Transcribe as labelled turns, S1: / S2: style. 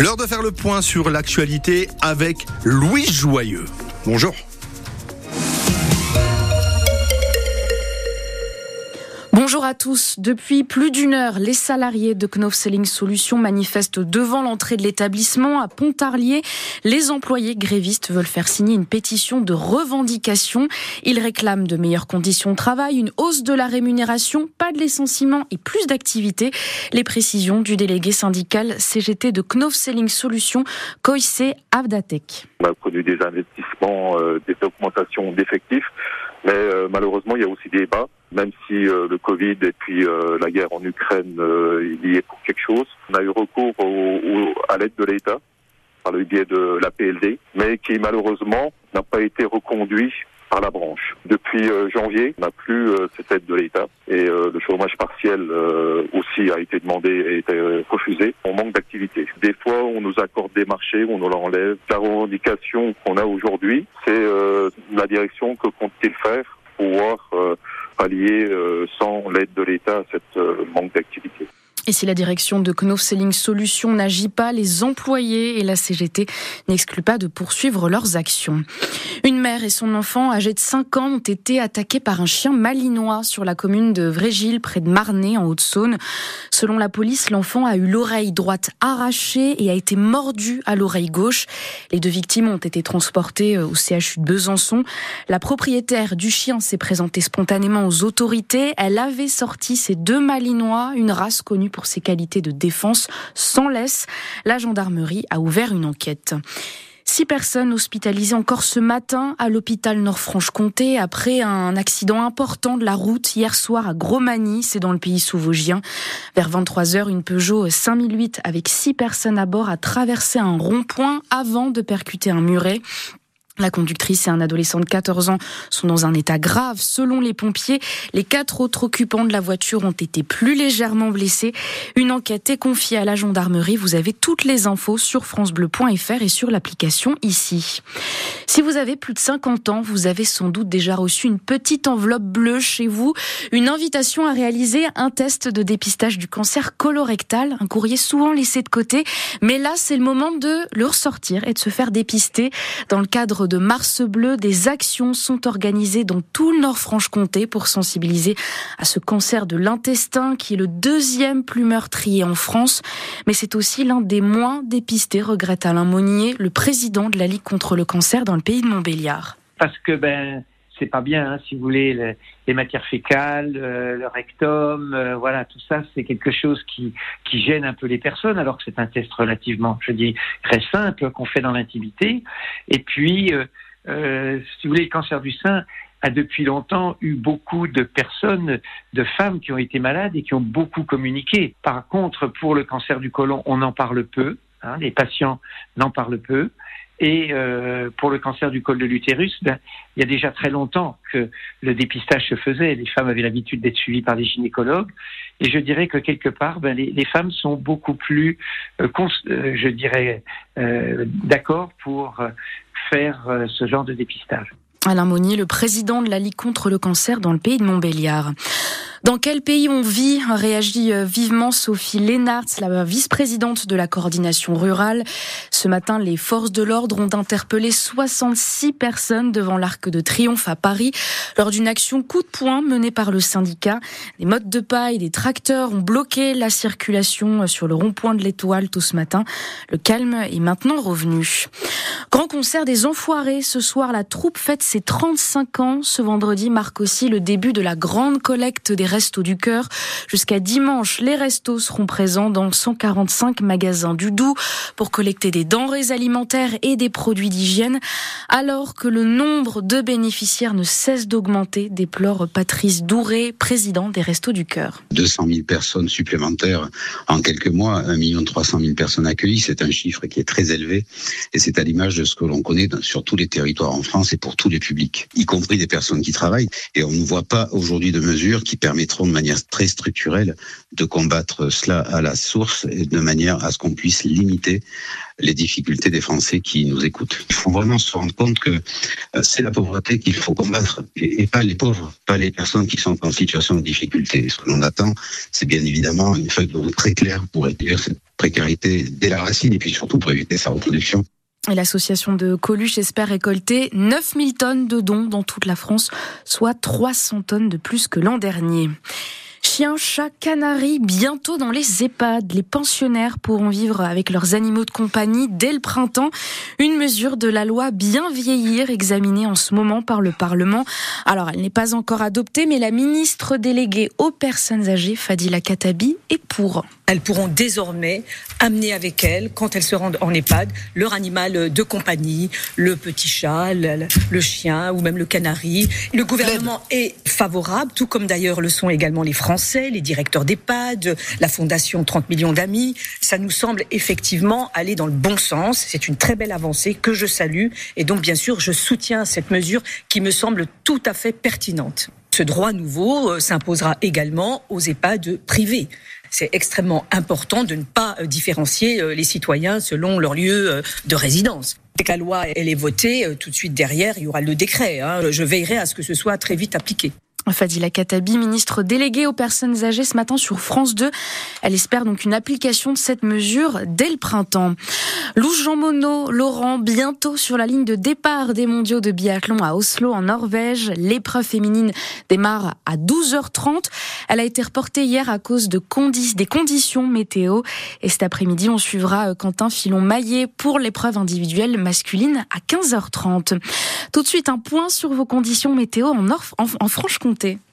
S1: L'heure de faire le point sur l'actualité avec Louis Joyeux. Bonjour.
S2: Bonjour à tous. Depuis plus d'une heure, les salariés de Knopf Selling Solutions manifestent devant l'entrée de l'établissement à Pontarlier. Les employés grévistes veulent faire signer une pétition de revendication. Ils réclament de meilleures conditions de travail, une hausse de la rémunération, pas de licenciement et plus d'activité. Les précisions du délégué syndical CGT de Knopf Selling Solutions, Koïse Avdatek.
S3: On a produit des investissements, euh, des augmentations d'effectifs, mais euh, malheureusement il y a aussi des bas même si euh, le Covid et puis euh, la guerre en Ukraine euh, il y est pour quelque chose. On a eu recours au, à l'aide de l'État par le biais de la PLD, mais qui malheureusement n'a pas été reconduit par la branche. Depuis janvier, on n'a plus cette aide de l'État et le chômage partiel aussi a été demandé et été refusé. On manque d'activité. Des fois, on nous accorde des marchés, on nous l'enlève. La revendication qu'on a aujourd'hui, c'est la direction que compte-t-il faire pour pouvoir pallier euh, sans l'aide de l'État cette euh, manque d'activité.
S2: Et si la direction de Knopf Selling Solutions n'agit pas, les employés et la CGT n'excluent pas de poursuivre leurs actions. Une mère et son enfant âgé de 5 ans ont été attaqués par un chien malinois sur la commune de Vrégil, près de Marnay, en Haute-Saône. Selon la police, l'enfant a eu l'oreille droite arrachée et a été mordu à l'oreille gauche. Les deux victimes ont été transportées au CHU de Besançon. La propriétaire du chien s'est présentée spontanément aux autorités. Elle avait sorti ces deux malinois, une race connue pour ses qualités de défense sans laisse. La gendarmerie a ouvert une enquête. Six personnes hospitalisées encore ce matin à l'hôpital Nord-Franche-Comté après un accident important de la route hier soir à Gromagny, c'est dans le pays sous-vosgien. Vers 23 heures, une Peugeot 5008 avec six personnes à bord a traversé un rond-point avant de percuter un muret. La conductrice et un adolescent de 14 ans sont dans un état grave. Selon les pompiers, les quatre autres occupants de la voiture ont été plus légèrement blessés. Une enquête est confiée à la gendarmerie. Vous avez toutes les infos sur francebleu.fr et sur l'application ici. Si vous avez plus de 50 ans, vous avez sans doute déjà reçu une petite enveloppe bleue chez vous, une invitation à réaliser un test de dépistage du cancer colorectal, un courrier souvent laissé de côté. Mais là, c'est le moment de le ressortir et de se faire dépister dans le cadre de Mars Bleu, des actions sont organisées dans tout le Nord-Franche-Comté pour sensibiliser à ce cancer de l'intestin qui est le deuxième plus meurtrier en France. Mais c'est aussi l'un des moins dépistés, regrette Alain Monnier, le président de la Ligue contre le cancer dans le pays de Montbéliard.
S4: Parce que ben c'est pas bien, hein, si vous voulez, les, matières fécales, euh, le rectum, euh, voilà, tout ça, c'est quelque chose qui, qui gêne un peu les personnes, alors que c'est un test relativement, je dis, très simple qu'on fait dans l'intimité. Et puis, euh, si vous voulez, le cancer du sein a depuis longtemps eu beaucoup de personnes, de femmes qui ont été malades et qui ont beaucoup communiqué. Par contre, pour le cancer du côlon, on en parle peu. Hein, les patients n'en parlent peu. Et euh, pour le cancer du col de l'utérus, ben, il y a déjà très longtemps que le dépistage se faisait. Les femmes avaient l'habitude d'être suivies par des gynécologues. Et je dirais que quelque part, ben, les, femmes sont beaucoup plus, euh, euh je dirais, d'accord pour faire ce genre de dépistage.
S2: Alain Monnier, le président de la Ligue contre le cancer dans le pays de Montbéliard. Dans quel pays on vit réagit euh, vivement Sophie Lénart, la vice-présidente de la coordination rurale. Ce matin, les forces de l'ordre ont interpellé 66 personnes devant l'Arc de Triomphe à Paris lors d'une action coup de poing menée par le syndicat. Des modes de paille, des tracteurs ont bloqué la circulation sur le rond-point de l'Étoile tout ce matin. Le calme est maintenant revenu. Grand concert des Enfoirés. Ce soir, la troupe fête ses 35 ans. Ce vendredi marque aussi le début de la grande collecte des Restos du Cœur. Jusqu'à dimanche, les restos seront présents dans 145 magasins du Doubs pour collecter des denrées alimentaires et des produits d'hygiène, alors que le nombre de bénéficiaires ne cesse d'augmenter, déplore Patrice Douré, président des Restos du Cœur.
S5: 200 000 personnes supplémentaires en quelques mois, 1 300 000 personnes accueillies, c'est un chiffre qui est très élevé et c'est à l'image de ce que l'on connaît sur tous les territoires en France et pour tous les publics, y compris des personnes qui travaillent. Et on ne voit pas aujourd'hui de mesures qui permettent de manière très structurelle de combattre cela à la source et de manière à ce qu'on puisse limiter les difficultés des Français qui nous écoutent. Il faut vraiment se rendre compte que euh, c'est la pauvreté qu'il faut combattre et pas les pauvres, pas les personnes qui sont en situation de difficulté. Ce que l'on attend, c'est bien évidemment une feuille de route très claire pour réduire cette précarité dès la racine et puis surtout pour éviter sa reproduction.
S2: L'association de Coluche espère récolter 9000 tonnes de dons dans toute la France, soit 300 tonnes de plus que l'an dernier. Chiens, chats, canaris, bientôt dans les EHPAD. Les pensionnaires pourront vivre avec leurs animaux de compagnie dès le printemps. Une mesure de la loi bien vieillir examinée en ce moment par le Parlement. Alors, elle n'est pas encore adoptée, mais la ministre déléguée aux personnes âgées, Fadila Katabi, est pour.
S6: Elles pourront désormais amener avec elles, quand elles se rendent en EHPAD, leur animal de compagnie, le petit chat, le, chien ou même le canari. Le gouvernement est favorable, tout comme d'ailleurs le sont également les Français, les directeurs d'EHPAD, la Fondation 30 millions d'amis. Ça nous semble effectivement aller dans le bon sens. C'est une très belle avancée que je salue. Et donc, bien sûr, je soutiens cette mesure qui me semble tout à fait pertinente. Ce droit nouveau euh, s'imposera également aux EHPAD privés c'est extrêmement important de ne pas euh, différencier euh, les citoyens selon leur lieu de résidence. Dès que la loi elle est votée, tout de suite derrière, il y aura le décret. Hein. Je veillerai à ce que ce soit très vite appliqué.
S2: Fadila Katabi, ministre déléguée aux personnes âgées ce matin sur France 2. Elle espère donc une application de cette mesure dès le printemps. Lou Jean Monod, Laurent, bientôt sur la ligne de départ des mondiaux de biathlon à Oslo en Norvège. L'épreuve féminine démarre à 12h30. Elle a été reportée hier à cause de des conditions météo. Et cet après-midi, on suivra euh, Quentin Filon-Maillet pour l'épreuve individuelle masculine à 15h30. Tout de suite, un point sur vos conditions météo en, en Franche-Comté santé.